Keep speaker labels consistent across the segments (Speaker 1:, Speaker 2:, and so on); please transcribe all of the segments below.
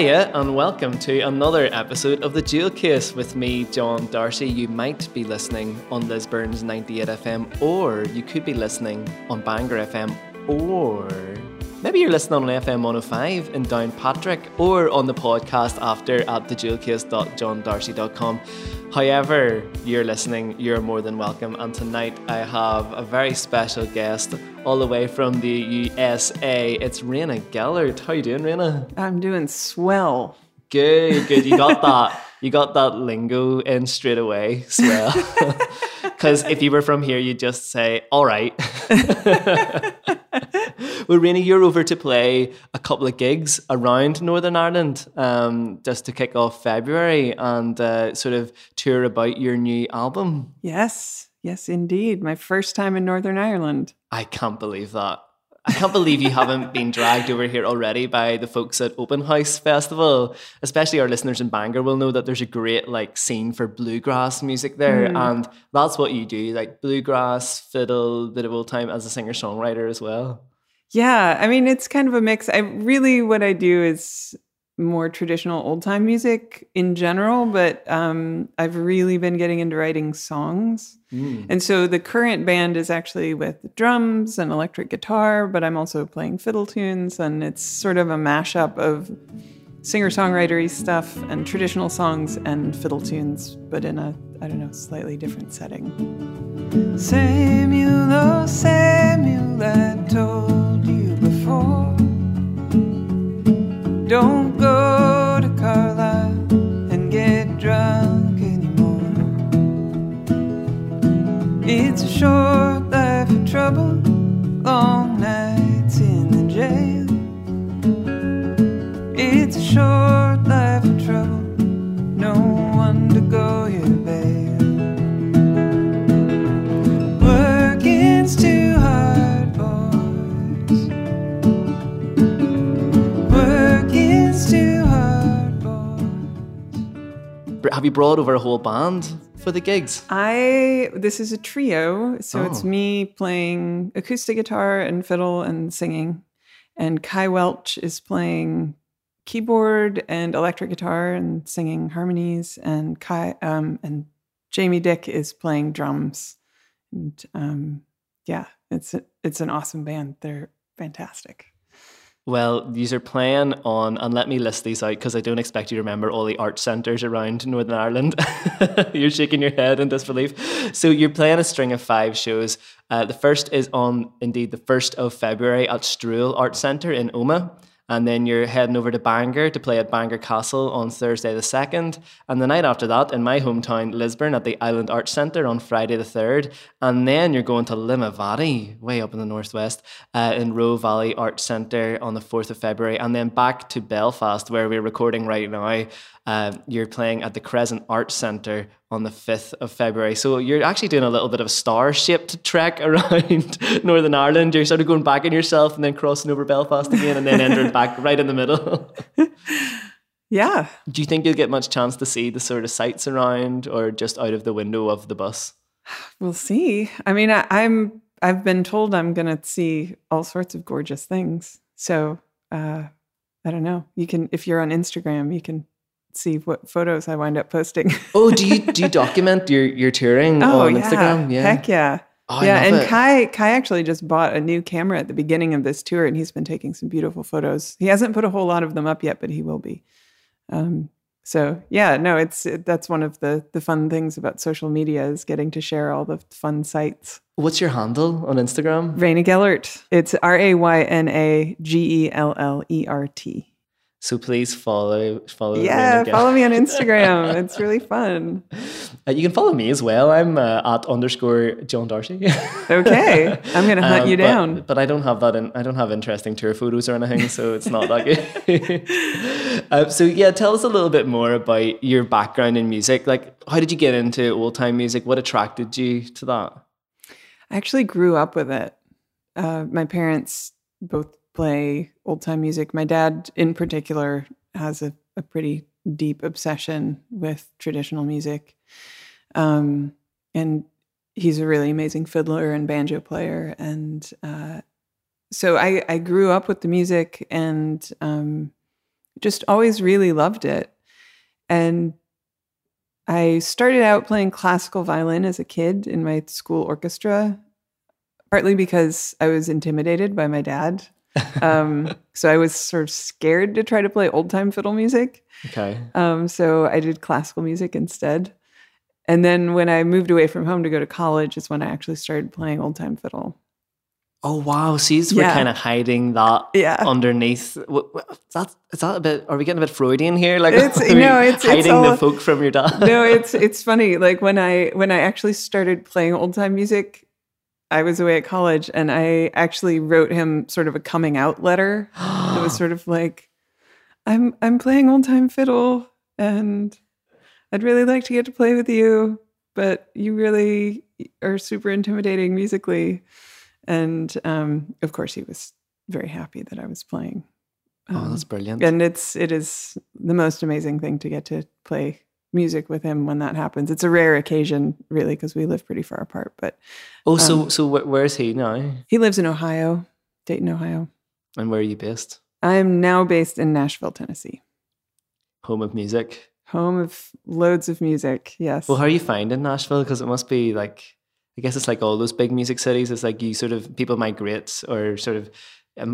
Speaker 1: Hiya, and welcome to another episode of The Jewel Case with me, John Darcy. You might be listening on Lisburn's 98 FM, or you could be listening on Bangor FM, or maybe you're listening on FM 105 in Downpatrick, or on the podcast after at thejewelcase.johndarcy.com. However, you're listening, you're more than welcome. And tonight I have a very special guest all the way from the USA. It's Rayna Gellert. How you doing, Rayna?
Speaker 2: I'm doing swell.
Speaker 1: Good, good. You got that. You got that lingo in straight away. Swell. Because if you were from here, you'd just say, "All right." well, Rayna, you're over to play a couple of gigs around Northern Ireland um, just to kick off February and uh, sort of tour about your new album.
Speaker 2: Yes, yes, indeed. My first time in Northern Ireland.
Speaker 1: I can't believe that. I can't believe you haven't been dragged over here already by the folks at Open House Festival. Especially our listeners in Bangor will know that there's a great like scene for bluegrass music there, mm. and that's what you do, like bluegrass, fiddle, bit of old time as a singer songwriter as well.
Speaker 2: Yeah, I mean it's kind of a mix. I really what I do is more traditional old time music in general, but um, I've really been getting into writing songs. Mm. And so the current band is actually with drums and electric guitar, but I'm also playing fiddle tunes, and it's sort of a mashup of singer songwritery stuff and traditional songs and fiddle tunes, but in a, I don't know, slightly different setting. Samuel, oh Samuel, I told you before. Don't go It's a short life of trouble, long nights in the jail. It's a short life of trouble, no one to go to bail. Working's too hard, boys. Working's too hard, boys.
Speaker 1: Have you brought over a whole band for the gigs?
Speaker 2: I this is a trio, so oh. it's me playing acoustic guitar and fiddle and singing, and Kai Welch is playing keyboard and electric guitar and singing harmonies, and Kai um, and Jamie Dick is playing drums, and um, yeah, it's a, it's an awesome band. They're fantastic.
Speaker 1: Well, these are playing on, and let me list these out because I don't expect you to remember all the art centres around Northern Ireland. you're shaking your head in disbelief. So you're playing a string of five shows. Uh, the first is on, indeed, the 1st of February at Strule Art Centre in Omagh and then you're heading over to Bangor to play at Bangor Castle on Thursday the 2nd, and the night after that in my hometown, Lisburn, at the Island Arts Centre on Friday the 3rd, and then you're going to Limavady, way up in the northwest, uh, in Roe Valley Arts Centre on the 4th of February, and then back to Belfast, where we're recording right now. Uh, you're playing at the Crescent Arts Centre on the 5th of February. So you're actually doing a little bit of a star shaped trek around Northern Ireland. You're sort of going back in yourself and then crossing over Belfast again and then entering back right in the middle.
Speaker 2: yeah.
Speaker 1: Do you think you'll get much chance to see the sort of sights around or just out of the window of the bus?
Speaker 2: We'll see. I mean, I, I'm I've been told I'm going to see all sorts of gorgeous things. So, uh, I don't know. You can if you're on Instagram, you can see what photos I wind up posting.
Speaker 1: oh, do you do you document your your touring oh, on yeah. Instagram?
Speaker 2: Yeah, heck yeah. Oh, yeah, and it. Kai Kai actually just bought a new camera at the beginning of this tour, and he's been taking some beautiful photos. He hasn't put a whole lot of them up yet, but he will be. Um, so yeah, no, it's it, that's one of the the fun things about social media is getting to share all the fun sites.
Speaker 1: What's your handle on Instagram?
Speaker 2: Rayna Gellert. It's R A Y N A G E L L E R T.
Speaker 1: So please follow follow.
Speaker 2: Yeah, follow me on Instagram. it's really fun.
Speaker 1: Uh, you can follow me as well. I'm uh, at underscore John Darcy.
Speaker 2: okay, I'm gonna hunt um, you down.
Speaker 1: But, but, I don't have that. In, I don't have interesting tour photos or anything, so it's not that good. uh, so yeah, tell us a little bit more about your background in music. Like, how did you get into old time music? What attracted you to that?
Speaker 2: I actually grew up with it. Uh, my parents both play old time music. My dad, in particular, has a, a pretty deep obsession with traditional music. Um, and he's a really amazing fiddler and banjo player. And uh, so I, I, grew up with the music and um, just always really loved it. And I started out playing classical violin as a kid in my school orchestra, partly because I was intimidated by my dad. um, so I was sort of scared to try to play old time fiddle music.
Speaker 1: Okay.
Speaker 2: Um, so I did classical music instead. And then when I moved away from home to go to college is when I actually started playing old time fiddle.
Speaker 1: Oh wow! See, we're kind of hiding that
Speaker 2: Yeah.
Speaker 1: underneath. Wh- Is that is that a bit? Are we getting a bit Freudian here? Like,
Speaker 2: It's- no, it's- it's
Speaker 1: hiding
Speaker 2: all-
Speaker 1: the folk from your dad.
Speaker 2: no, it's it's funny. Like when I when I actually started playing old time music, I was away at college and I actually wrote him sort of a coming out letter. it was sort of like, I'm I'm playing old time fiddle and I'd really like to get to play with you, but you really are super intimidating musically. And um, of course, he was very happy that I was playing.
Speaker 1: oh,
Speaker 2: Um,
Speaker 1: that's brilliant.
Speaker 2: and it's it is the most amazing thing to get to play music with him when that happens. It's a rare occasion, really, because we live pretty far apart. But
Speaker 1: oh, so
Speaker 2: um,
Speaker 1: so where's he now?
Speaker 2: he lives in Ohio, Dayton, Ohio.
Speaker 1: And where are you based?
Speaker 2: I'm now based in Nashville, Tennessee,
Speaker 1: Home of music.
Speaker 2: home of loads of music. Yes.
Speaker 1: Well, how are you finding Nashville? Because it must be like, I guess it's like all those big music cities. It's like you sort of people migrate or sort of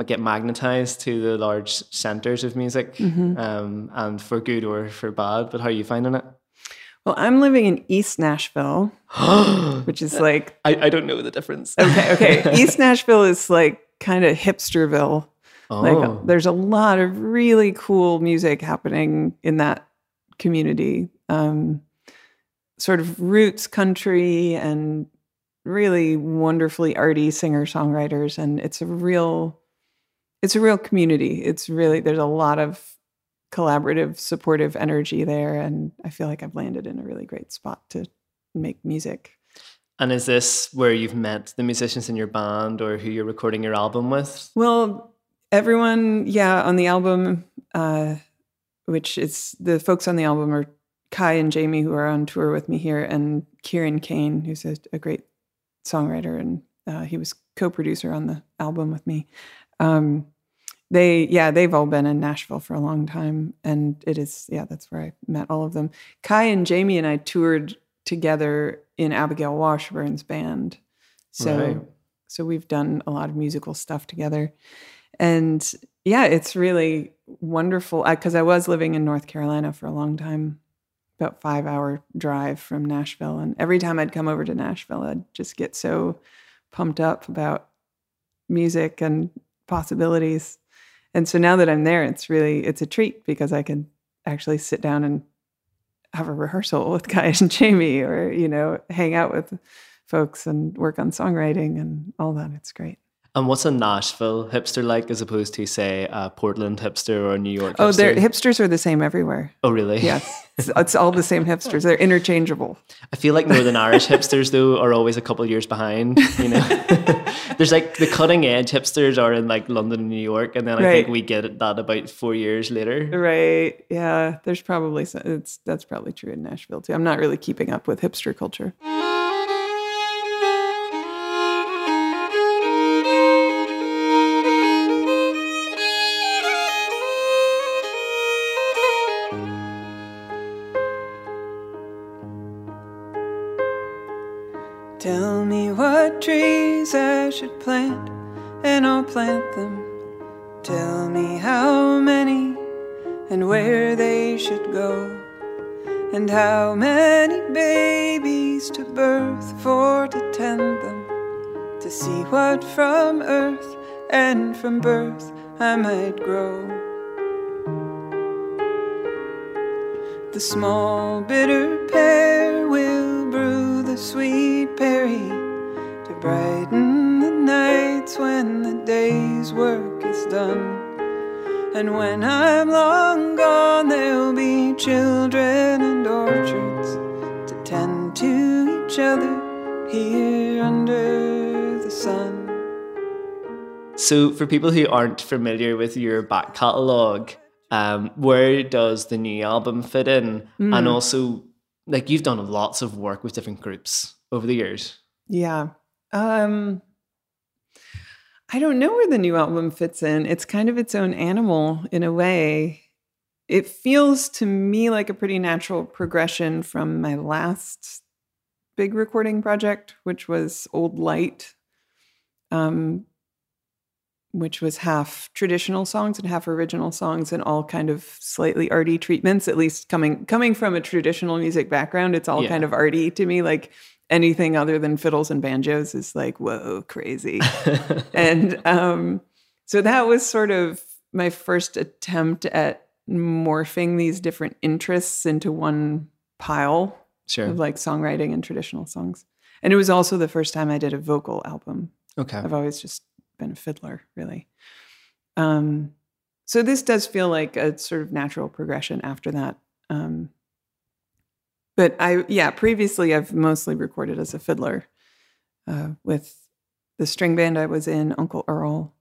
Speaker 1: get magnetized to the large centers of music,
Speaker 2: Mhm.
Speaker 1: um, and for good or for bad. But how are you finding it?
Speaker 2: Well, I'm living in East Nashville, which is like
Speaker 1: I, I don't know the difference.
Speaker 2: okay, okay. East Nashville is like kind of hipsterville.
Speaker 1: oh,
Speaker 2: Like there's a lot of really cool music happening in that community. Um, sort of roots country and really wonderfully arty singer songwriters and it's a real it's a real community. It's really there's a lot of collaborative supportive energy there and I feel like I've landed in a really great spot to make music.
Speaker 1: and is this where you've met the musicians in your band or who you're recording your album with?
Speaker 2: Well, everyone, yeah, on the album, uh, which is the folks on the album are Kai and Jamie, who are on tour with me here, and Kieran Kane, who's a, a great songwriter, and uh, he was co-producer on the album with me. Um, they, yeah, they've all been in Nashville for a long time, and it is, yeah, that's where I met all of them. Kai and Jamie and I toured together in Abigail Washburn's band, so
Speaker 1: Right.
Speaker 2: so we've done a lot of musical stuff together and yeah it's really wonderful because I, was living in north carolina for a long time about five hour drive from nashville and every time i'd come over to nashville i'd just get so pumped up about music and possibilities and so now that i'm there it's really it's a treat because i can actually sit down and have a rehearsal with Kai and Jamie or, you know, hang out with folks and work on songwriting and all that. It's great.
Speaker 1: And what's a Nashville hipster like as opposed to, say, a Portland hipster or a New York
Speaker 2: Oh,
Speaker 1: hipster?
Speaker 2: they're hipsters are the same everywhere.
Speaker 1: Oh, really?
Speaker 2: Yes. It's, it's all the same hipsters. They're interchangeable.
Speaker 1: I feel like Northern Irish hipsters though are always a couple of years behind. You know, there's like the cutting edge hipsters are in like London and New York, and then I think we get that about four years later.
Speaker 2: Right. Yeah. There's probably some, it's that's probably true in Nashville too. I'm not really keeping up with hipster culture. And I'll plant them. Tell me how many and where they should go, and how many babies to birth for to tend them, to see what from earth and from birth I might grow. The small bitter pear will brew the sweet berry to brighten the nights when the day's work is done. And when I'm long gone, there'll be children and orchards to tend to each other here under the sun.
Speaker 1: So, for people who aren't familiar with your back catalogue, um, where does the new album fit in? And also, like you've done lots of work with different groups over the years.
Speaker 2: Yeah. Um I don't know where the new album fits in. It's kind of its own animal in a way. it feels to me like a pretty natural progression from my last big recording project, which was Old Light, um, which was half traditional songs and half original songs, and all kind of slightly arty treatments. At least coming coming from a traditional music background, it's all
Speaker 1: Yeah.
Speaker 2: kind of arty to me. Like anything other than fiddles and banjos is like whoa, crazy. and um, so that was sort of my first attempt at morphing these different interests into one pile
Speaker 1: sure.
Speaker 2: of like songwriting and traditional songs. And it was also the first time I did a vocal album.
Speaker 1: Okay.
Speaker 2: I've always just been a fiddler, really. Um, so this does feel like a sort of natural progression after that. Um, but I, yeah, previously I've mostly recorded as a fiddler uh, with the string band I was in, Uncle Earl,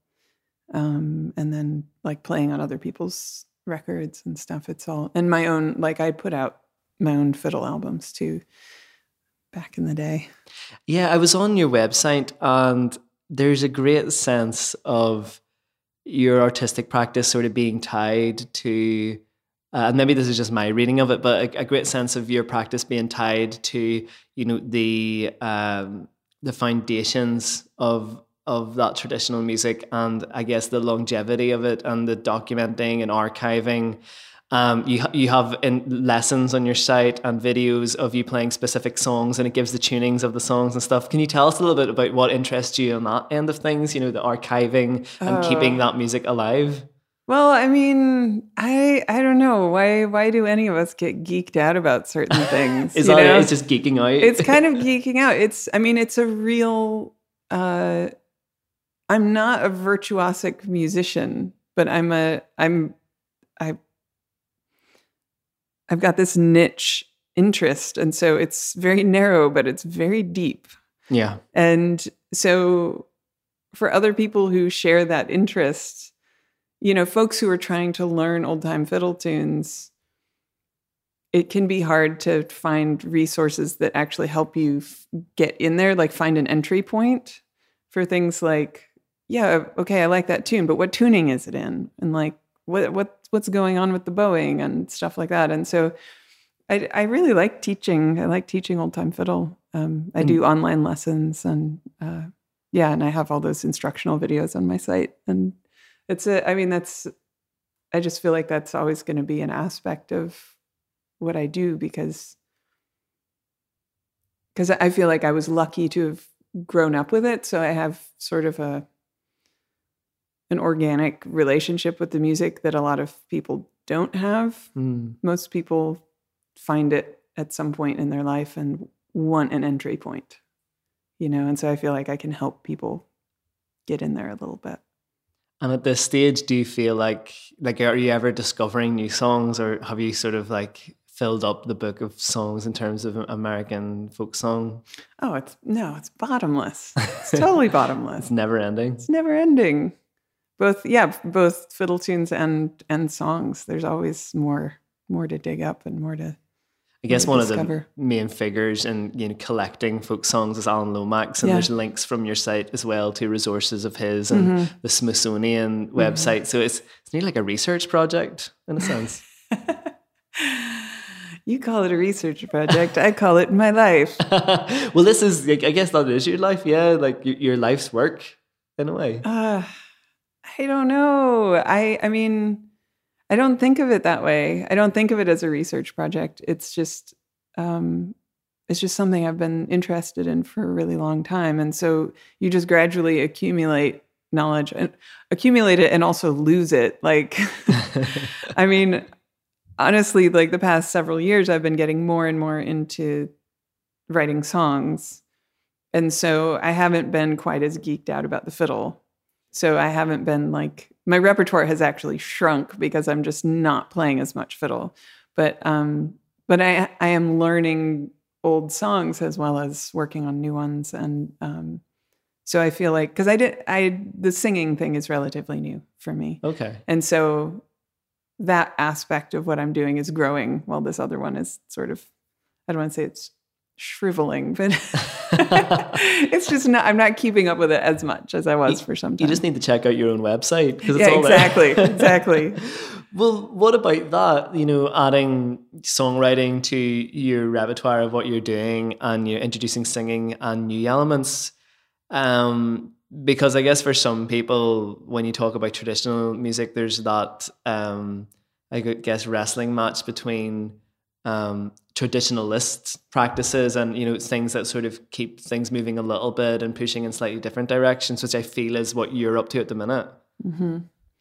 Speaker 2: um, and then like playing on other people's records and stuff. It's all and my own. Like I put out my own fiddle albums too back in the day.
Speaker 1: Yeah, I was on your website and there's a great sense of your artistic practice sort of being tied to, uh, and maybe this is just my reading of it, but a, a great sense of your practice being tied to, you know, the um, the foundations of of that traditional music and I guess the longevity of it and the documenting and archiving. Um, you ha- you have in lessons on your site and videos of you playing specific songs, and it gives the tunings of the songs and stuff. Can you tell us a little bit about what interests you on that end of things? You know, the archiving and keeping
Speaker 2: Oh.
Speaker 1: that music alive.
Speaker 2: Well, I mean, I I don't know why why do any of us get geeked out about certain things?
Speaker 1: Is
Speaker 2: you
Speaker 1: that
Speaker 2: know?
Speaker 1: It's just geeking out.
Speaker 2: it's kind of geeking out. It's I mean, it's a real uh I'm not a virtuosic musician, but I'm a I'm I I've got this niche interest and so it's very narrow but it's very deep.
Speaker 1: yeah,
Speaker 2: And so for other people who share that interest, you know, folks who are trying to learn old time fiddle tunes, it can be hard to find resources that actually help you f- get in there, like find an entry point for things like, yeah, okay, I like that tune, but what tuning is it in? And like, what what what's going on with the bowing and stuff like that. And so I, I really like teaching. I like teaching old time fiddle. Um, I do online lessons and uh, yeah, and I have all those instructional videos on my site. And it's a, I mean, that's, I just feel like that's always going to be an aspect of what I do because, because I feel like I was lucky to have grown up with it. So I have sort of a, an organic relationship with the music that a lot of people don't have
Speaker 1: Mm.
Speaker 2: most people find it at some point in their life and want an entry point you know and so i feel like i can help people get in there a little bit
Speaker 1: And at this stage, do you feel like like are you ever discovering new songs, or have you sort of like filled up the book of songs in terms of American folk song?
Speaker 2: oh it's no it's bottomless it's totally bottomless
Speaker 1: It's never ending.
Speaker 2: it's never ending both yeah both fiddle tunes and and songs there's always more more to dig up and more to
Speaker 1: I guess one of the main figures in you know collecting folk songs is Alan Lomax, and
Speaker 2: Yeah.
Speaker 1: there's links from your site as well to resources of his and
Speaker 2: Mm-hmm.
Speaker 1: the Smithsonian website. So it's it's nearly like a research project in a sense.
Speaker 2: you call it a research project i call it my life
Speaker 1: well, this is I guess that is your life, yeah, like your, your life's work in a way.
Speaker 2: Uh, I don't know. I I mean, I don't think of it that way. I don't think of it as a research project. It's just um it's just something I've been interested in for a really long time. And so you just gradually accumulate knowledge and accumulate it and also lose it. Like I mean, honestly, like the past several years I've been getting more and more into writing songs. And so I haven't been quite as geeked out about the fiddle. So I haven't been like my repertoire has actually shrunk because I'm just not playing as much fiddle. But um but I I am learning old songs as well as working on new ones and um so I feel like cuz I did I the singing thing is relatively new for me.
Speaker 1: okay.
Speaker 2: And so that aspect of what I'm doing is growing while this other one is sort of I don't want to say it's shriveling, but it's just not. I'm not keeping up with it as much as I was
Speaker 1: you,
Speaker 2: for some time.
Speaker 1: You just need to check out your own website because it's
Speaker 2: yeah,
Speaker 1: all
Speaker 2: exactly,
Speaker 1: there.
Speaker 2: exactly.
Speaker 1: well, what about that? You know, adding songwriting to your repertoire of what you're doing, and you're introducing singing and new elements. Um, because I guess for some people, when you talk about traditional music, there's that um, I guess wrestling match between um, traditionalist practices and you know things that sort of keep things moving a little bit and pushing in slightly different directions, which I feel is what you're up to at the minute.
Speaker 2: Mm-hmm.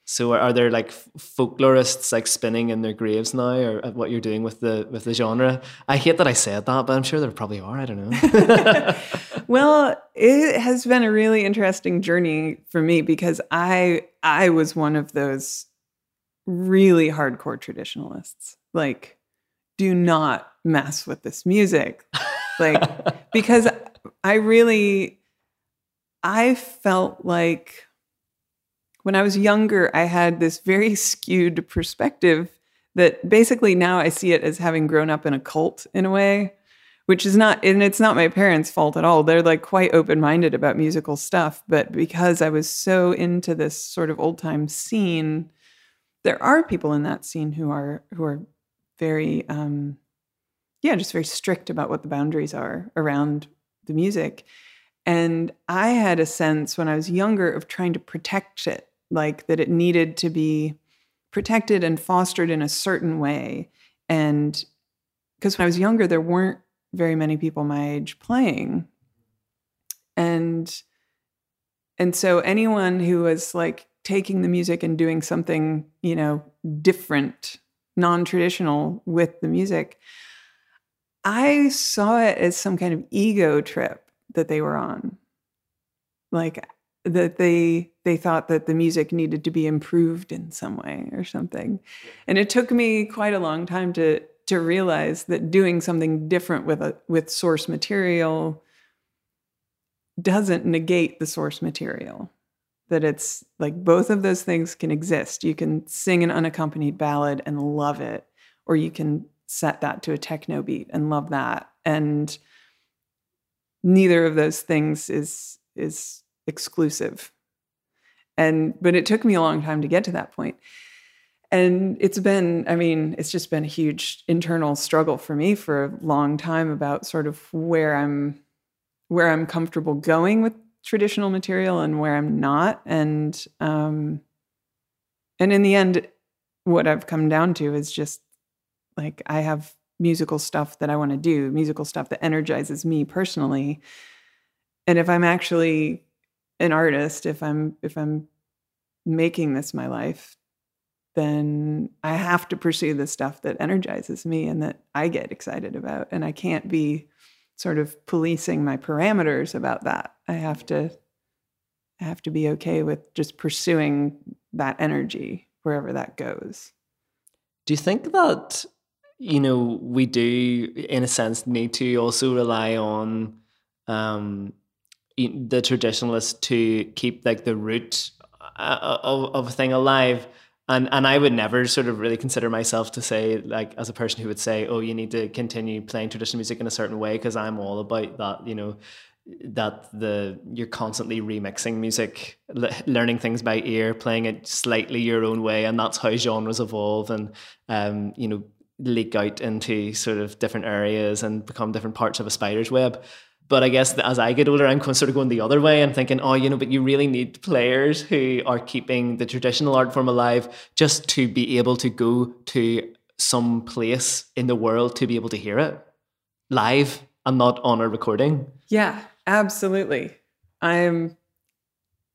Speaker 1: So are, are, there like folklorists like spinning in their graves now, or what you're doing with the with the genre? I hate that I said that, but I'm sure there probably are. I don't know.
Speaker 2: well, it has been a really interesting journey for me because I I was one of those really hardcore traditionalists. Like, do not mess with this music. Like, because I really I felt like when I was younger, I had this very skewed perspective that basically now I see it as having grown up in a cult in a way, which is not, and it's not my parents' fault at all. They're like quite open minded about musical stuff. But because I was so into this sort of old time scene, there are people in that scene who are, who are very, um, yeah, just very strict about what the boundaries are around the music. And I had a sense when I was younger of trying to protect it like that it needed to be protected and fostered in a certain way. And because when I was younger, there weren't very many people my age playing. And and so anyone who was like taking the music and doing something, you know, different, non-traditional with the music, I saw it as some kind of ego trip that they were on. Like that they they thought that the music needed to be improved in some way or something and it took me quite a long time to to realize that doing something different with a with source material doesn't negate the source material that it's like both of those things can exist you can sing an unaccompanied ballad and love it or you can set that to a techno beat and love that and neither of those things is is exclusive. And but it took me a long time to get to that point. And it's been, I mean, it's just been a huge internal struggle for me for a long time about sort of where I'm where I'm comfortable going with traditional material and where I'm not. And um and in the end, what I've come down to is just like I have musical stuff that I want to do, musical stuff that energizes me personally. And if I'm actually an artist if i'm if i'm making this my life then i have to pursue the stuff that energizes me and that i get excited about and i can't be sort of policing my parameters about that i have to i have to be okay with just pursuing that energy wherever that goes.
Speaker 1: Do you think that you know we do in a sense need to also rely on um the traditionalists to keep like the root uh, of, of a thing alive? And and I would never sort of really consider myself to say like as a person who would say oh you need to continue playing traditional music in a certain way because I'm all about that you know that the you're constantly remixing music learning things by ear playing it slightly your own way and that's how genres evolve and um you know leak out into sort of different areas and become different parts of a spider's web. But I guess as I get older, I'm sort of going the other way. And thinking, oh, you know, but you really need players who are keeping the traditional art form alive just to be able to go to some place in the world to be able to hear it live and not on a recording.
Speaker 2: Yeah, absolutely. I'm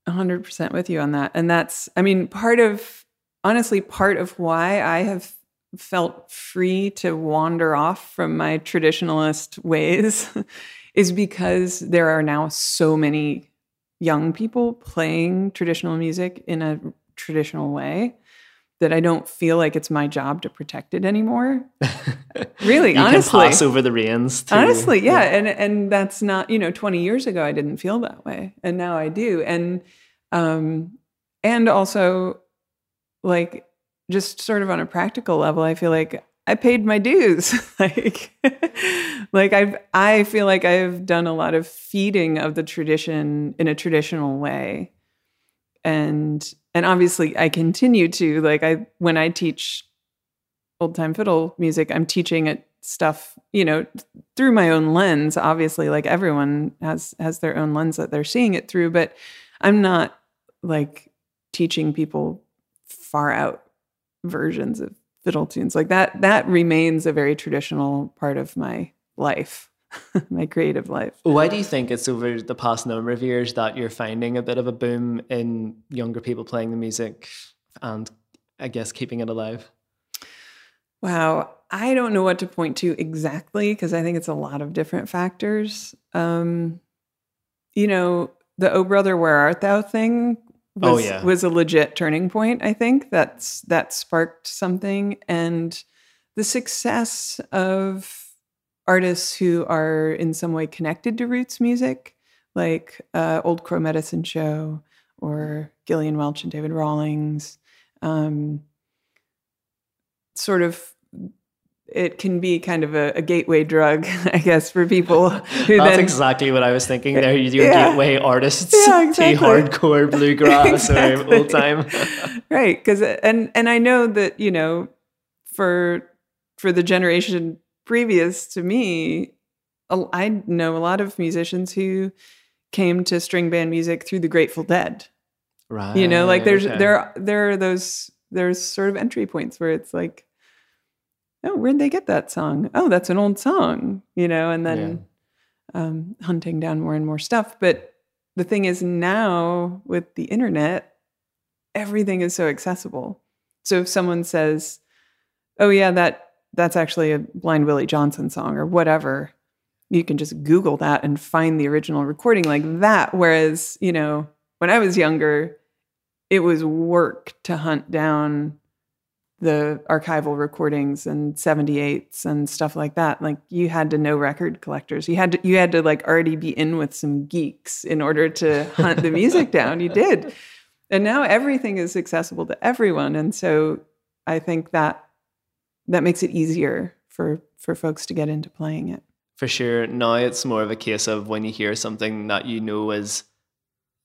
Speaker 2: 100% with you on that. And that's, I mean, part of, honestly, part of why I have felt free to wander off from my traditionalist ways is because there are now so many young people playing traditional music in a traditional way that I don't feel like it's my job to protect it anymore. really,
Speaker 1: you
Speaker 2: honestly,
Speaker 1: can pass over the reins.
Speaker 2: To, honestly, yeah. yeah, and and that's not you know twenty years ago I didn't feel that way, and now I do, and um, and also like just sort of on a practical level, I feel like I paid my dues. like, like I've, I feel like I've done a lot of feeding of the tradition in a traditional way. And, and obviously I continue to like, I, when I teach old time fiddle music, I'm teaching it stuff, you know, through my own lens, obviously, like everyone has, has their own lens that they're seeing it through, but I'm not like teaching people far out versions of fiddle tunes. Like that that remains a very traditional part of my life my creative life.
Speaker 1: Why do you think it's over the past number of years that you're finding a bit of a boom in younger people playing the music and i guess keeping it alive?
Speaker 2: Wow. I don't know what to point to exactly because i think it's a lot of different factors. Um you know the oh brother where art thou thing
Speaker 1: Oh,
Speaker 2: was,
Speaker 1: oh, yeah.
Speaker 2: was a legit turning point. I think. That's that sparked something, and the success of artists who are in some way connected to roots music, like uh, Old Crow Medicine Show or Gillian Welch and David Rawlings, um, sort of it can be kind of a, a, gateway drug, I guess, for people who
Speaker 1: That's
Speaker 2: then,
Speaker 1: exactly what I was thinking there. You're
Speaker 2: Yeah.
Speaker 1: gateway artists
Speaker 2: Yeah, exactly.
Speaker 1: to hardcore bluegrass
Speaker 2: Exactly.
Speaker 1: or old time.
Speaker 2: right because and and i know that you know for for the generation previous to me I know a lot of musicians who came to string band music through the grateful dead
Speaker 1: right.
Speaker 2: you know like there's
Speaker 1: okay.
Speaker 2: there there are those there's sort of entry points where it's like oh where'd they get that song oh that's an old song you know and then um, hunting down more and more stuff but the thing is now with the internet everything is so accessible so if someone says oh yeah that that's actually a blind willie johnson song or whatever. You can just google that and find the original recording like that. Whereas you know when i was younger it was work to hunt down the archival recordings and 78s and stuff like that. Like you had to know record collectors. You had to you had to like already be in with some geeks in order to hunt the music down. You did. And now everything is accessible to everyone. And so i think that that makes it easier for for folks to get into playing it
Speaker 1: For sure. Now it's more of a case of when you hear something that you know is,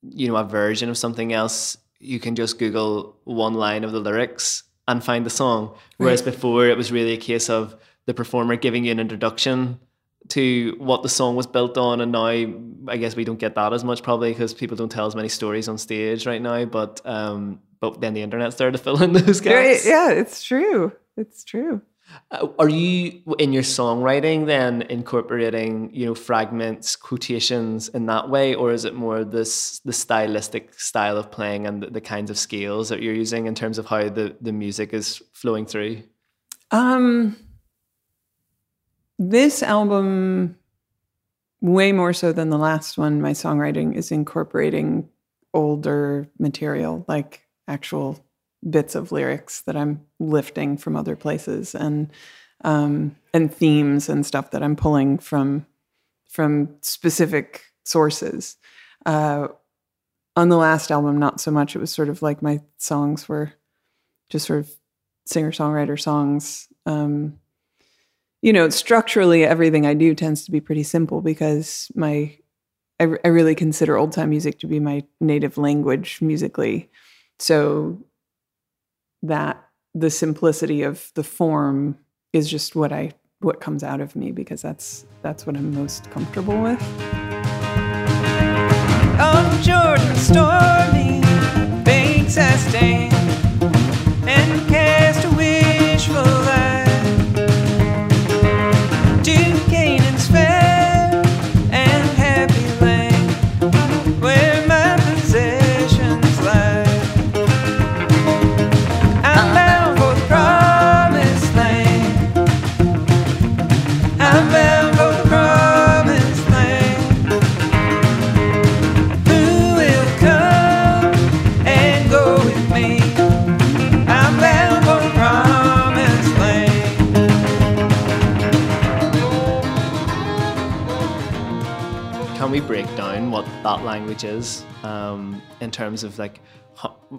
Speaker 1: you know, a version of something else, you can just Google one line of the lyrics and find the song. Whereas
Speaker 2: Right.
Speaker 1: before it was really a case of the performer giving you an introduction to what the song was built on. And now I guess we don't get that as much probably because people don't tell as many stories on stage right now. But um, but then the internet started to fill in those
Speaker 2: Right,
Speaker 1: gaps.
Speaker 2: yeah it's true it's true
Speaker 1: Uh, Are you in your songwriting then incorporating you know fragments, quotations in that way, or is it more this the stylistic style of playing and the, the kinds of scales that you're using in terms of how the the music is flowing through?
Speaker 2: Um, this album, way more so than the last one, my songwriting is incorporating older material, like actual bits of lyrics that I'm lifting from other places, and um, and themes and stuff that I'm pulling from from specific sources. Uh, on the last album, not so much. It was sort of like my songs were just sort of singer songwriter songs. Um, you know, structurally, everything I do tends to be pretty simple because my I, I really consider old time music to be my native language musically. So that the simplicity of the form is just what I what comes out of me because that's that's what I'm most comfortable with.
Speaker 3: On Jordan stormy
Speaker 1: language is um, in terms of like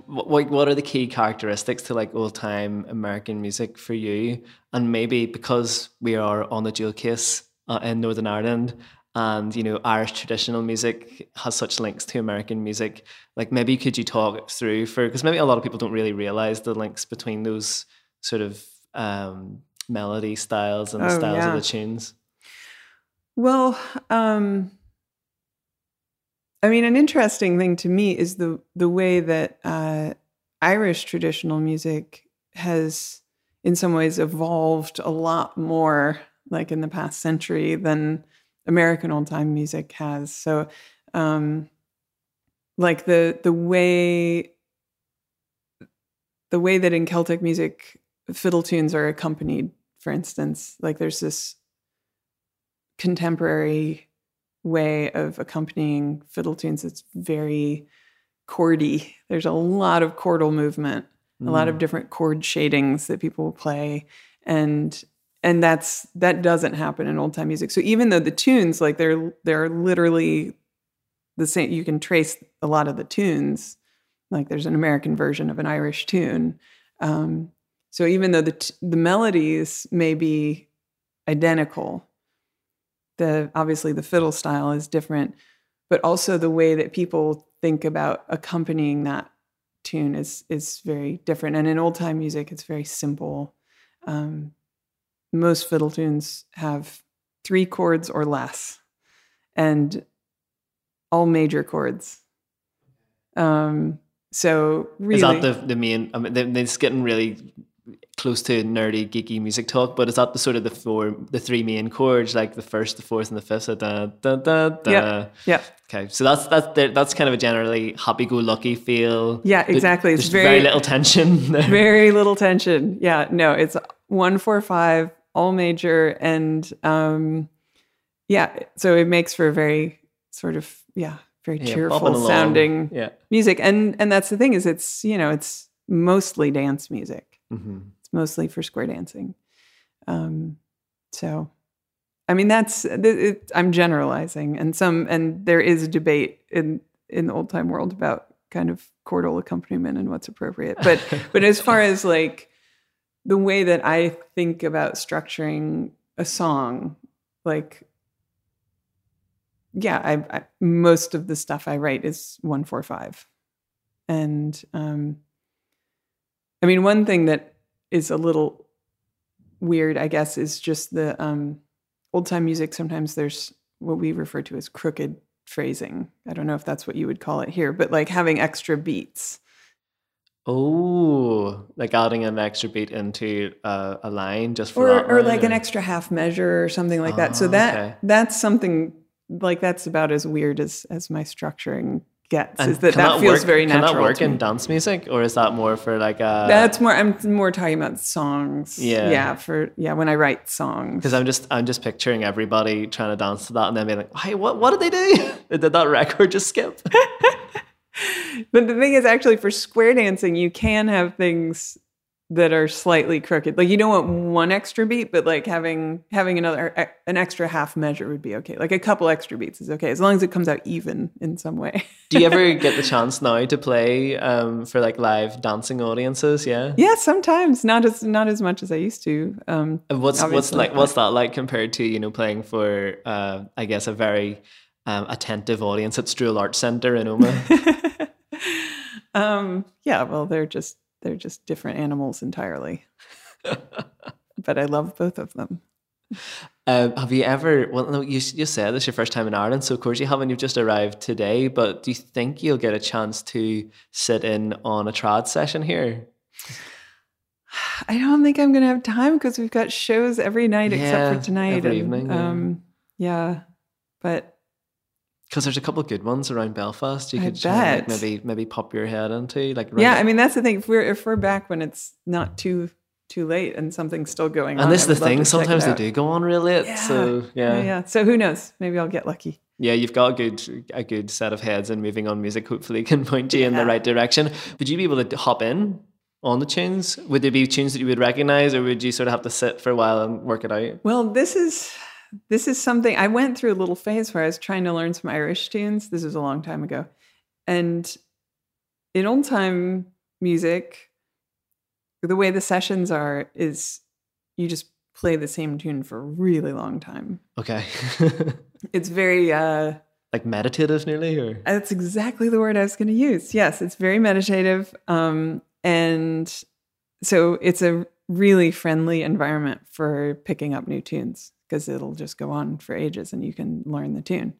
Speaker 1: what what are the key characteristics to like old time American music for you? And maybe because we are on the Jewel Case uh, in Northern Ireland, and you know Irish traditional music has such links to American music. Like maybe could you talk through for because maybe a lot of people don't really realize the links between those sort of um, melody styles and the
Speaker 2: Oh,
Speaker 1: styles
Speaker 2: yeah.
Speaker 1: of the tunes.
Speaker 2: Well, um, I mean, an interesting thing to me is the the way that uh, Irish traditional music has, in some ways, evolved a lot more, like in the past century, than American old time music has. So, um, like the the way the way that in Celtic music fiddle tunes are accompanied, for instance, like there's this contemporary way of accompanying fiddle tunes that's very chordy. There's a lot of chordal movement, a lot of different chord shadings that people will play, and and that's that doesn't happen in old time music. So even though the tunes, like they're they're literally the same, you can trace a lot of the tunes. Like there's an American version of an Irish tune. Um, so even though the t- the melodies may be identical, the obviously the fiddle style is different, but also the way that people think about accompanying that tune is is very different. And in old time music, it's very simple. Um, most fiddle tunes have three chords or less, and all major chords. Um, so really,
Speaker 1: Is that the the main? I mean, it's getting really close to nerdy, geeky music talk. But is that the sort of the four, the three main chords, like the first, the fourth, and the fifth? So da da da da.
Speaker 2: Yeah. yeah.
Speaker 1: Okay, so that's that's that's kind of a generally happy-go-lucky feel.
Speaker 2: Yeah, exactly. It's very-
Speaker 1: very little tension. there.
Speaker 2: very little tension. Yeah, no, it's one four five, all major, and um, yeah, so it makes for a very sort of yeah, very
Speaker 1: Yeah,
Speaker 2: cheerful sounding
Speaker 1: Yeah.
Speaker 2: music, and and that's the thing is it's you know it's mostly dance music.
Speaker 1: hmm
Speaker 2: It's mostly for square dancing. Um, so, I mean, that's it, it, I'm generalizing, and some and there is a debate in in the old time world about kind of chordal accompaniment and what's appropriate. But but as far as like the way that I think about structuring a song, like yeah, I, I most of the stuff I write is one four five, and um, I mean one thing that is a little weird, I guess, is just the um, old time music. Sometimes there's what we refer to as crooked phrasing. I don't know if that's what you would call it here, but like having extra beats.
Speaker 1: Oh, like adding an extra beat into uh, a line just for
Speaker 2: or or like an extra half measure or something like that. So
Speaker 1: Ah,
Speaker 2: that
Speaker 1: okay.
Speaker 2: that's something like that's about as weird as as my structuring gets.
Speaker 1: And
Speaker 2: is that
Speaker 1: can
Speaker 2: that, feels
Speaker 1: work,
Speaker 2: very natural.
Speaker 1: Can that work in dance music, or is that more for like a?
Speaker 2: That's more. I'm more talking about songs.
Speaker 1: Yeah.
Speaker 2: yeah. For yeah, when I write songs.
Speaker 1: Because I'm just I'm just picturing everybody trying to dance to that and then being like, hey, what what did they do? did that record just skip?
Speaker 2: But the thing is, actually, for square dancing, you can have things that are slightly crooked. Like you don't want one extra beat, but like having having another an extra half measure would be okay. Like a couple extra beats is okay as long as it comes out even in some way.
Speaker 1: Do you ever get the chance now to play um, for like live dancing audiences? Yeah.
Speaker 2: yeah, sometimes not as not as much as I used to. Um,
Speaker 1: what's what's like what's that like compared to you know playing for uh, I guess a very um, attentive audience at Strule Arts Centre in Omagh?
Speaker 2: um, yeah, well, they're just they're just different animals entirely. but I love both of them.
Speaker 1: Uh, have you ever? Well, no, you you said this is your first time in Ireland, so of course you haven't. You've just arrived today, but do you think you'll get a chance to sit in on a trad session here?
Speaker 2: I don't think I'm gonna have time because we've got shows every night
Speaker 1: Yeah,
Speaker 2: except for tonight.
Speaker 1: every
Speaker 2: and,
Speaker 1: evening, yeah.
Speaker 2: Um, yeah, but
Speaker 1: Because there's a couple of good ones around Belfast. You
Speaker 2: I
Speaker 1: could like, maybe maybe pop your head into like.
Speaker 2: yeah, I mean that's the thing. If we're if we're back when it's not too too late and something's still going on,
Speaker 1: and this is the thing. Sometimes they do go on real late.
Speaker 2: Yeah.
Speaker 1: So
Speaker 2: Yeah,
Speaker 1: yeah.
Speaker 2: yeah. So who knows? Maybe I'll get lucky.
Speaker 1: Yeah, you've got a good a good set of heads, and moving on music hopefully can point you in the right direction. Would you be able to hop in on the tunes? Would there be tunes that you would recognize, or would you sort of have to sit for a while and work it out?
Speaker 2: Well, this is this is something I went through a little phase where I was trying to learn some Irish tunes. This was a long time ago. And in old time music, the way the sessions are is you just play the same tune for a really long time.
Speaker 1: Okay.
Speaker 2: It's very uh
Speaker 1: like meditative nearly or
Speaker 2: that's exactly the word I was going to use. Yes, it's very meditative um and so it's a really friendly environment for picking up new tunes because it'll just go on for ages and you can learn the tune.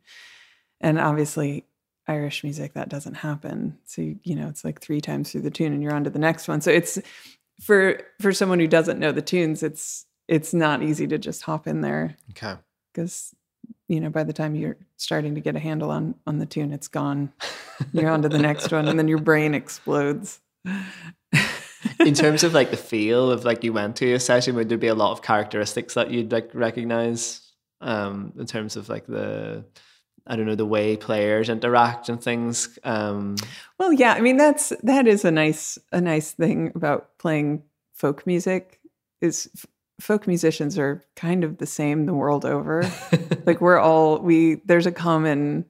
Speaker 2: And obviously Irish music that doesn't happen. So you, you know, it's like three times through the tune and you're on to the next one. So it's for for someone who doesn't know the tunes, it's it's not easy to just hop in there
Speaker 1: Okay.
Speaker 2: because you know by the time you're starting to get a handle on on the tune, it's gone. You're on to the next one, and then your brain explodes.
Speaker 1: In terms of like the feel of like you went to a session, would there be a lot of characteristics that you'd like recognize um in terms of like the I don't know, the way players interact and things. Um
Speaker 2: Well, yeah, I mean that's that is a nice a nice thing about playing folk music is f- folk musicians are kind of the same the world over. like we're all we there's a common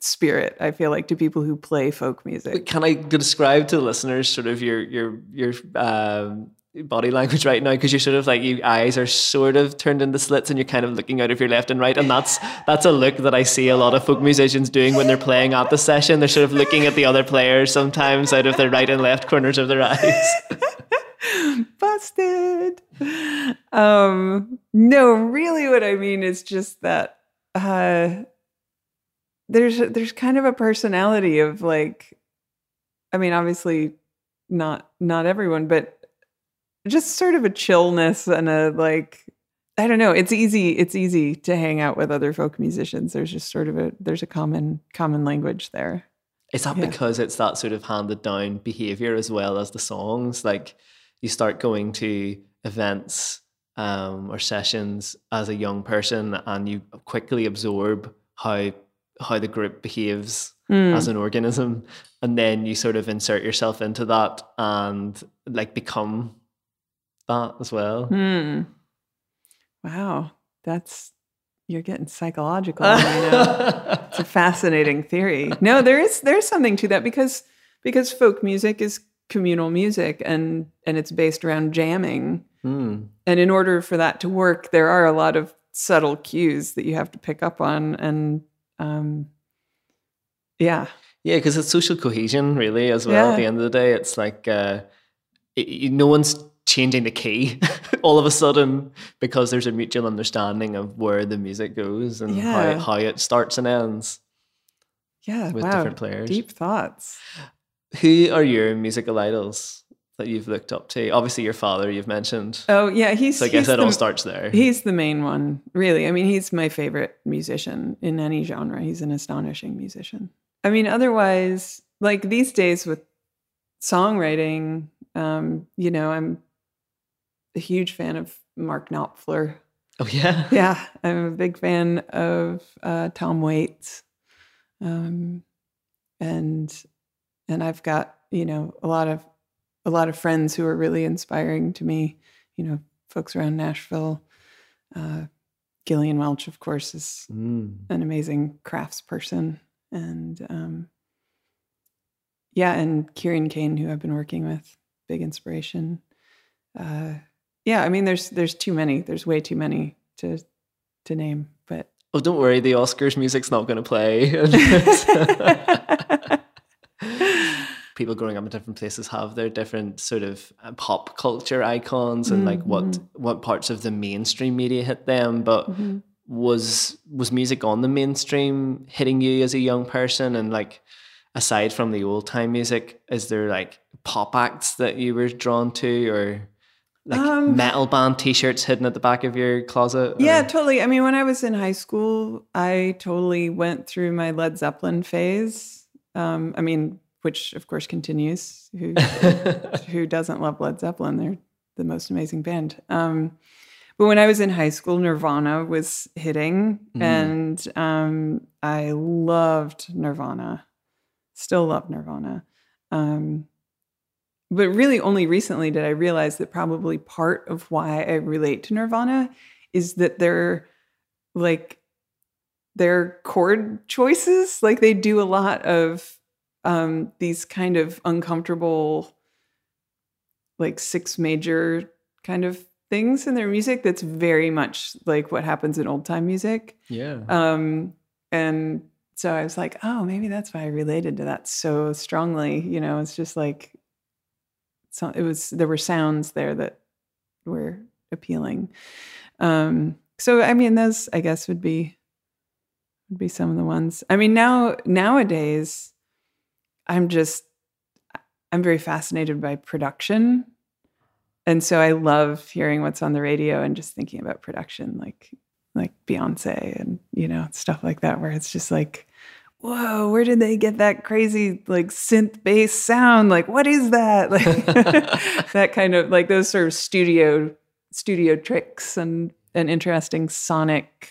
Speaker 2: spirit I feel like to people who play folk music.
Speaker 1: Can I describe to listeners sort of your your your um, body language right now? Because you're sort of like your eyes are sort of turned into slits, and you're kind of looking out of your left and right, and that's that's a look that I see a lot of folk musicians doing when they're playing at the session. They're sort of looking at the other players sometimes out of their right and left corners of their eyes.
Speaker 2: Busted. Um no, really what I mean is just that uh there's there's kind of a personality of like I mean obviously not not everyone but just sort of a chillness and a like I don't know, it's easy it's easy to hang out with other folk musicians. There's just sort of a there's a common common language there.
Speaker 1: Is that
Speaker 2: Yeah.
Speaker 1: because it's that sort of handed down behavior as well as the songs? Like you start going to events um, or sessions as a young person, and you quickly absorb how how the group behaves
Speaker 2: Mm.
Speaker 1: as an organism, and then you sort of insert yourself into that and like become that as well.
Speaker 2: Hmm. Wow, that's you're getting psychological now. It's a fascinating theory. No, there is there's something to that because because folk music is communal music and and it's based around jamming.
Speaker 1: Hmm.
Speaker 2: And in order for that to work, there are a lot of subtle cues that you have to pick up on and um yeah.
Speaker 1: Yeah, because it's social cohesion, really, as well. At the end of the day, it's like uh, it- no one's changing the key all of a sudden because there's a mutual understanding of where the music goes and
Speaker 2: Yeah.
Speaker 1: how, how it starts and ends
Speaker 2: Yeah.
Speaker 1: with
Speaker 2: wow.
Speaker 1: different players.
Speaker 2: Deep thoughts.
Speaker 1: Who are your musical idols that you've looked up to? Obviously, your father you've mentioned.
Speaker 2: Oh yeah, he's
Speaker 1: so I guess it all starts there.
Speaker 2: He's the main one, really. I mean, he's my favorite musician in any genre. He's an astonishing musician. I mean, otherwise, like these days with songwriting, um, you know, I'm a huge fan of Mark Knopfler.
Speaker 1: oh yeah.
Speaker 2: Yeah, I'm a big fan of uh, Tom Waits, um, and and I've got you know a lot of a lot of friends who are really inspiring to me. You know, folks around Nashville. Uh, Gillian Welch, of course, is
Speaker 1: Mm.
Speaker 2: an amazing crafts person, and um, yeah, and Kieran Kane, who I've been working with, big inspiration. Uh, yeah, I mean, there's there's too many. There's way too many to to name, but
Speaker 1: Oh, don't worry. The Oscars music's not going to play. people growing up in different places have their different sort of uh, pop culture icons and like what what parts of the mainstream media hit them but was was music on the mainstream hitting you as a young person and like aside from the old time music is there like pop acts that you were drawn to or like
Speaker 2: Um,
Speaker 1: metal band t-shirts hidden at the back of your closet or-
Speaker 2: yeah, totally. I mean, when I was in high school, I totally went through my Led Zeppelin phase. Um, I mean, which of course continues. Who who doesn't love Led Zeppelin? They're the most amazing band. Um, but when I was in high school, Nirvana was hitting, and um, I loved Nirvana. Still love Nirvana. Um, but really, only recently did I realize that probably part of why I relate to Nirvana is that they're like their chord choices, like they do a lot of um, these kind of uncomfortable, like six major kind of things in their music that's very much like what happens in old time music.
Speaker 1: Yeah.
Speaker 2: Um, and so I was like, oh, maybe that's why I related to that so strongly. You know, it's just like, so it was, there were sounds there that were appealing. Um, so, I mean, those, I guess, would be, would be some of the ones. I mean, now, nowadays, I'm just, I'm very fascinated by production. And so I love hearing what's on the radio and just thinking about production, like like Beyonce and you know stuff like that, where it's just like, whoa, where did they get that crazy like synth bass sound? Like, what is that? Like that kind of like those sort of studio studio tricks and and interesting sonic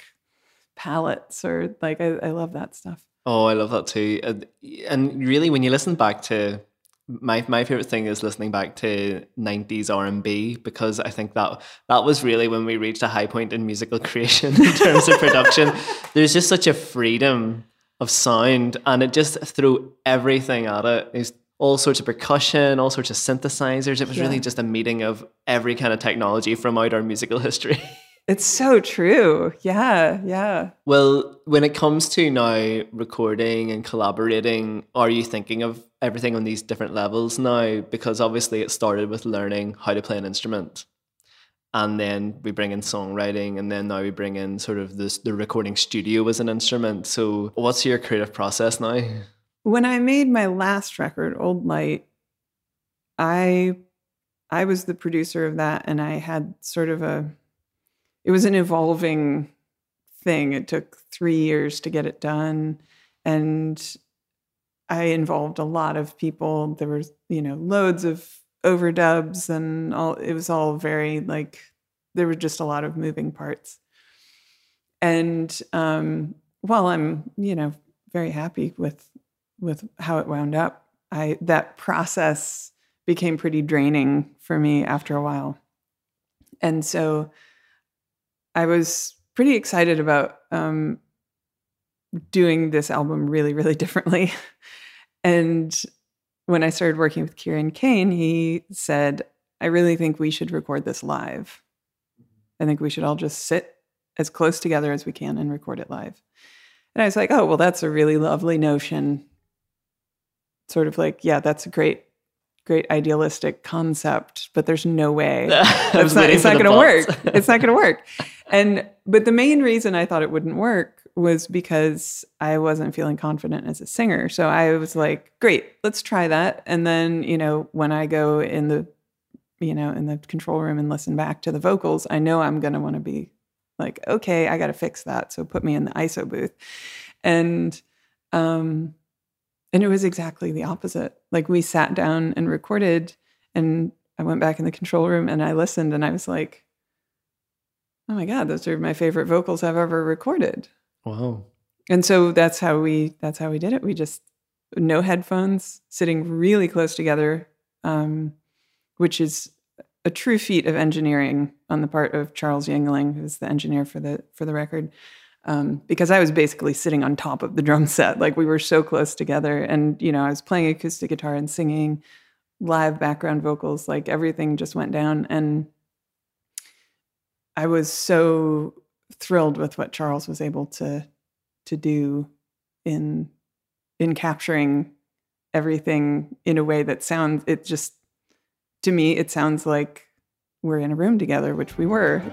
Speaker 2: palettes, or like I, I love that stuff.
Speaker 1: Oh, I love that too. And, and really, when you listen back to my my favorite thing is listening back to 90s R&B because I think that that was really when we reached a high point in musical creation in terms of production. There's just such a freedom of sound and it just threw everything at it. It's all sorts of percussion, all sorts of synthesizers. It was
Speaker 2: Yeah.
Speaker 1: really just a meeting of every kind of technology from out our musical history.
Speaker 2: It's so true. Yeah, yeah.
Speaker 1: Well, when it comes to now recording and collaborating, are you thinking of everything on these different levels now? Because obviously it started with learning how to play an instrument. And then we bring in songwriting, and then now we bring in sort of this the recording studio as an instrument. So what's your creative process now?
Speaker 2: when I made my last record, Old Light, I I was the producer of that and I had sort of a it was an evolving thing. It took 3 years to get it done and I involved a lot of people. There was, you know, loads of overdubs and all it was all very like there were just a lot of moving parts. And um while I'm, you know, very happy with with how it wound up. I that process became pretty draining for me after a while. And so I was pretty excited about um, doing this album really, really differently. and when I started working with Kieran Kane, he said, I really think we should record this live. I think we should all just sit as close together as we can and record it live. And I was like, oh, well, that's a really lovely notion. Sort of like, yeah, that's a great, great idealistic concept, but there's no way.
Speaker 1: Was
Speaker 2: not, it's not going to work. It's not going to work. And, but the main reason I thought it wouldn't work was because I wasn't feeling confident as a singer. So I was like, great, let's try that. And then, you know, when I go in the, you know, in the control room and listen back to the vocals, I know I'm going to want to be like, okay, I got to fix that. So put me in the ISO booth. And, um, and it was exactly the opposite. Like we sat down and recorded, and I went back in the control room and I listened, and I was like, "Oh my god, those are my favorite vocals I've ever recorded."
Speaker 1: Wow.
Speaker 2: And so that's how we that's how we did it. We just no headphones, sitting really close together, um, which is a true feat of engineering on the part of Charles Yingling, who's the engineer for the for the record. Um, because I was basically sitting on top of the drum set, like we were so close together, and you know I was playing acoustic guitar and singing live background vocals, like everything just went down, and I was so thrilled with what Charles was able to to do in in capturing everything in a way that sounds it just to me it sounds like we're in a room together which we were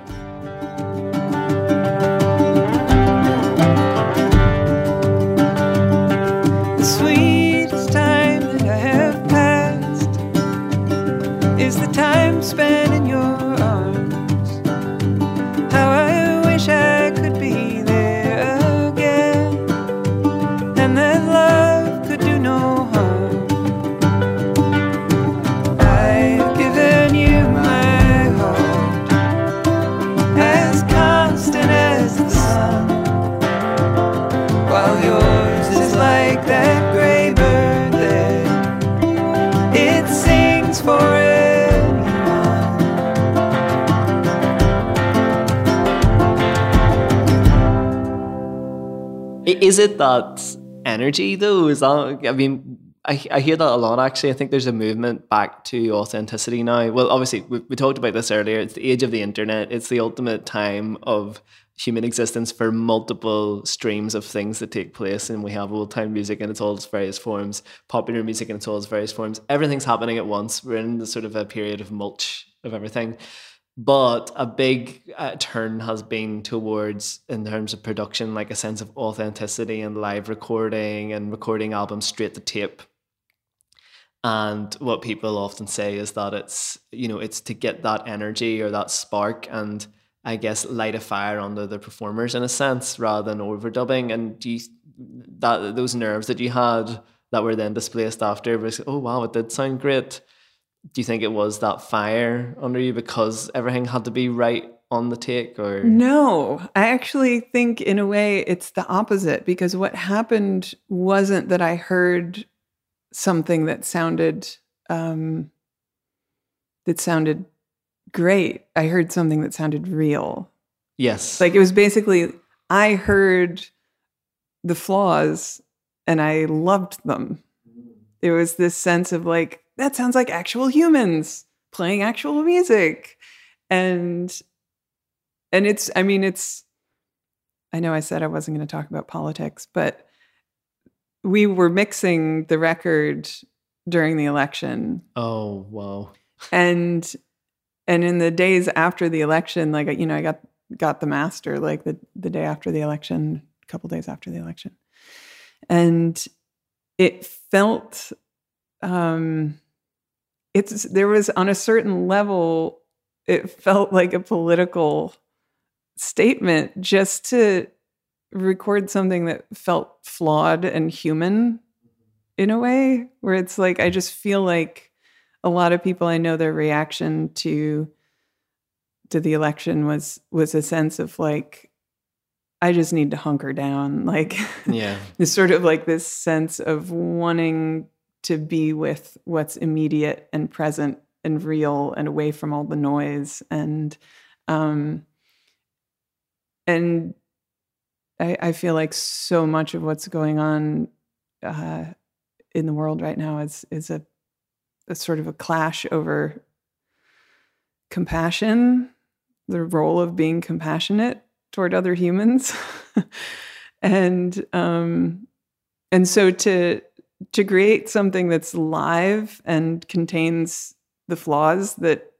Speaker 3: Is it
Speaker 1: that energy though? Is that I mean, I, I hear that a lot actually. I think there's a movement back to authenticity now. Well, obviously, we, we talked about this earlier. It's the age of the internet, it's the ultimate time of human existence for multiple streams of things that take place. And we have old time music in its all its various forms, popular music in its all its various forms. Everything's happening at once. We're in the sort of a period of mulch of everything. But a big uh, turn has been towards, in terms of production, like a sense of authenticity and live recording and recording albums straight to tape. And what people often say is that it's, you know, it's to get that energy or that spark and I guess light a fire under the performers in a sense rather than overdubbing. And do you, that those nerves that you had that were then displaced after was oh wow it did sound great. Do you think it was that fire under you because everything had to be right on the take or
Speaker 2: No, I actually think in a way it's the opposite because what happened wasn't that I heard something that sounded um that sounded great. I heard something that sounded real.
Speaker 1: yes
Speaker 2: Like it was basically I heard the flaws and I loved them. It was this sense of like that sounds like actual humans playing actual music. And and it's I mean it's I know I said I wasn't going to talk about politics, but we were mixing the record during the election.
Speaker 1: Oh wow
Speaker 2: and and in the days after the election like you know i got got the master like the the day after the election a couple days after the election. And it felt um it's there was on a certain level it felt like a political statement just to record something that felt flawed and human in a way where it's like I just feel like a lot of people I know their reaction to to the election was was a sense of like I just need to hunker down. Like
Speaker 1: yeah.
Speaker 2: it's sort of like this sense of wanting to be with what's immediate and present and real and away from all the noise. And um and I, I feel like so much of what's going on uh, in the world right now is is a, a sort of a clash over compassion, the role of being compassionate toward other humans, and um, and so to to create something that's live and contains the flaws that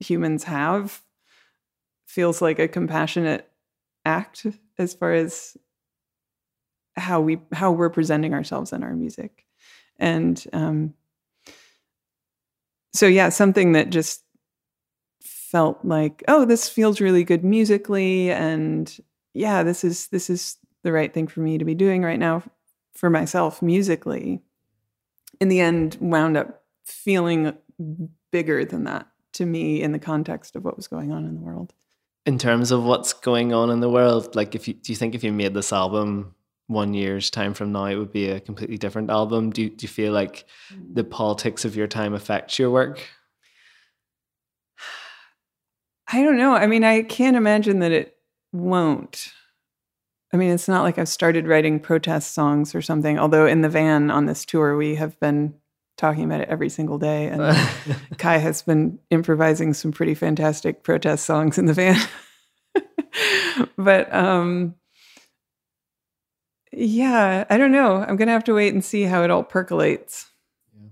Speaker 2: humans have feels like a compassionate act as far as how we how we're presenting ourselves in our music. And um so yeah something that just felt like oh this feels really good musically and yeah this is this is the right thing for me to be doing right now for myself musically in the end wound up feeling bigger than that to me in the context of what was going on in the world
Speaker 1: in terms of what's going on in the world like if you do you think if you made this album one year's time from now it would be a completely different album do you, do you feel like the mm. politics of your time affects your work
Speaker 2: I don't know. I mean, I can't imagine that it won't. I mean, it's not like I've started writing protest songs or something, although in the van on this tour, we have been talking about it every single day. And Kai has been improvising some pretty fantastic protest songs in the van. but um, yeah, I don't know. I'm going to have to wait and see how it all percolates. Yeah.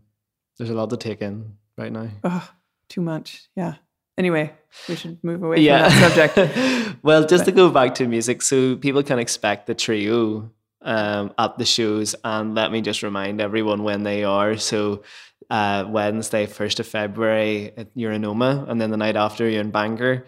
Speaker 1: There's a lot to take in right now
Speaker 2: Oh, too much. Yeah. Anyway, we should move away
Speaker 1: yeah.
Speaker 2: from that subject.
Speaker 1: well just to go back to music so people can expect the trio um, at the shows and let me just remind everyone when they are. So uh, wednesday 1st of february you're in Uranoma, and then the night after you're in bangor.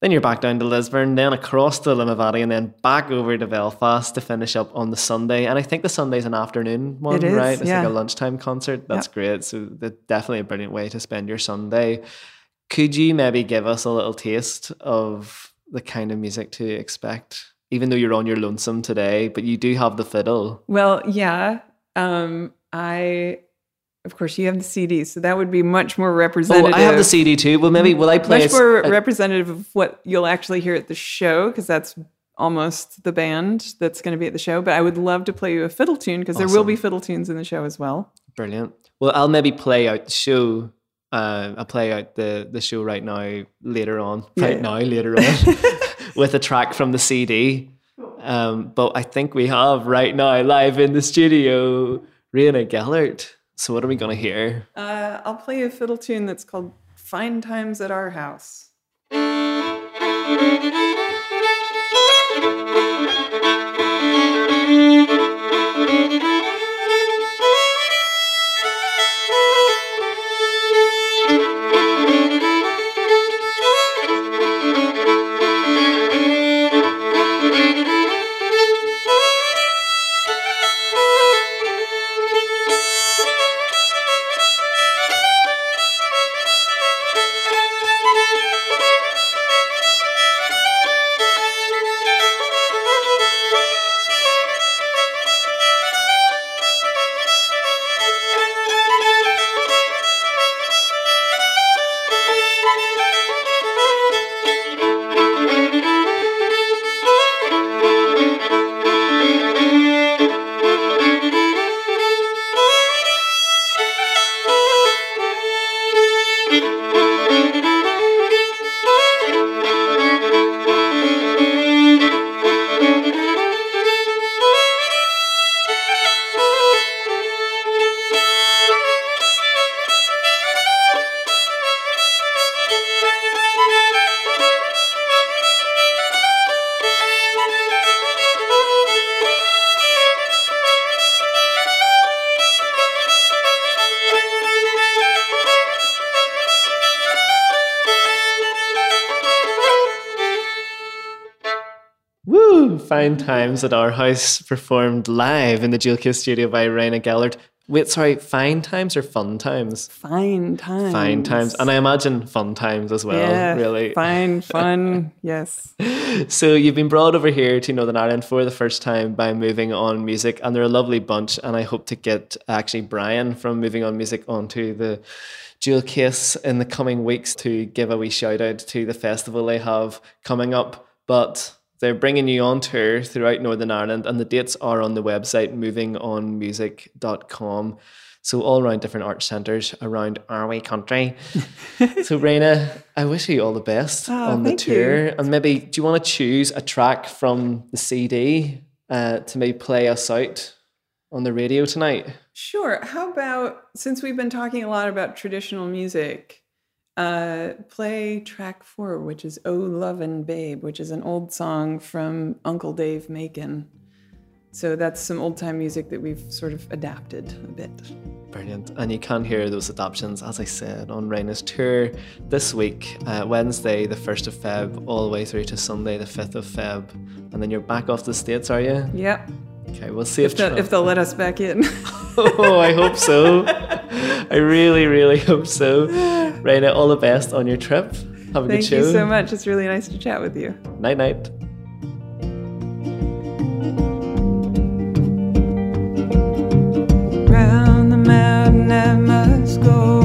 Speaker 1: Then you're back down to lisburn then across to limavady and then back over to belfast to finish up on the sunday. And i think the sunday's an afternoon one
Speaker 2: It is,
Speaker 1: right? It's
Speaker 2: yeah.
Speaker 1: like a lunchtime concert. That's great. So that's definitely a brilliant way to spend your sunday could you maybe give us a little taste of the kind of music to expect? Even though you're on your lonesome today, but you do have the fiddle.
Speaker 2: Well, yeah. Um, I, of course, you have the CD, so that would be much more
Speaker 1: Oh,
Speaker 2: representative.
Speaker 1: I have the CD too. Well, maybe will I play
Speaker 2: much more
Speaker 1: a-
Speaker 2: representative of what you'll actually hear at the show, because that's
Speaker 4: almost the band that's going to be at the show, but I would love to play you a fiddle tune because there will be fiddle tunes in the show as well.
Speaker 1: Brilliant. Well, I'll maybe play out the show. Uh, I'll play out the the show right now later on.
Speaker 4: Yeah,
Speaker 1: right
Speaker 4: yeah.
Speaker 1: now, later on, with a track from the CD. Um, but I think we have right now live in the studio Rayna Gellert. So what are we gonna hear?
Speaker 4: Uh, I'll play a fiddle tune that's called Fine Times at Our House.
Speaker 1: Fine Times at Our House performed live in the Jewel Case studio by Rayna Gellert. Wait, sorry, fine times or fun times?
Speaker 4: Fine times.
Speaker 1: Fine times. And I imagine fun times as well,
Speaker 4: yeah,
Speaker 1: really.
Speaker 4: Fine, fun, yes.
Speaker 1: So you've been brought over here to Northern Ireland for the first time by Moving On Music, and they're a lovely bunch. And I hope to get actually Brian from Moving On Music onto the Jewel Case in the coming weeks to give a wee shout out to the festival they have coming up. But they're bringing you on tour throughout Northern Ireland, and the dates are on the website movingonmusic.com. So all around different art centres around our wee country. so Rayna, I wish you all the best
Speaker 4: Oh,
Speaker 1: on the tour.
Speaker 4: you.
Speaker 1: And maybe do you want to choose a track from the CD uh, to maybe play us out on the radio tonight?
Speaker 4: Sure. How about since we've been talking a lot about traditional music, uh, play track four, which is "Oh Lovin' Babe," which is an old song from Uncle Dave Macon. So that's some old time music that we've sort of adapted a bit.
Speaker 1: Brilliant. And you can hear those adaptations, as I said, on Rayna's tour this week, uh, Wednesday, the 1st of Feb, all the way through to Sunday, the 5th of Feb. And then you're back off the States, are you?
Speaker 4: Yep.
Speaker 1: Okay, we'll see if,
Speaker 4: If, the,
Speaker 1: Trump-
Speaker 4: if they'll let us back in.
Speaker 1: oh, I hope so. I really, really hope so. Rayna, all the best on your trip. Have a good
Speaker 4: Thank you so much. It's really nice to chat with you.
Speaker 1: Night, night.
Speaker 2: Round the mountain I must go,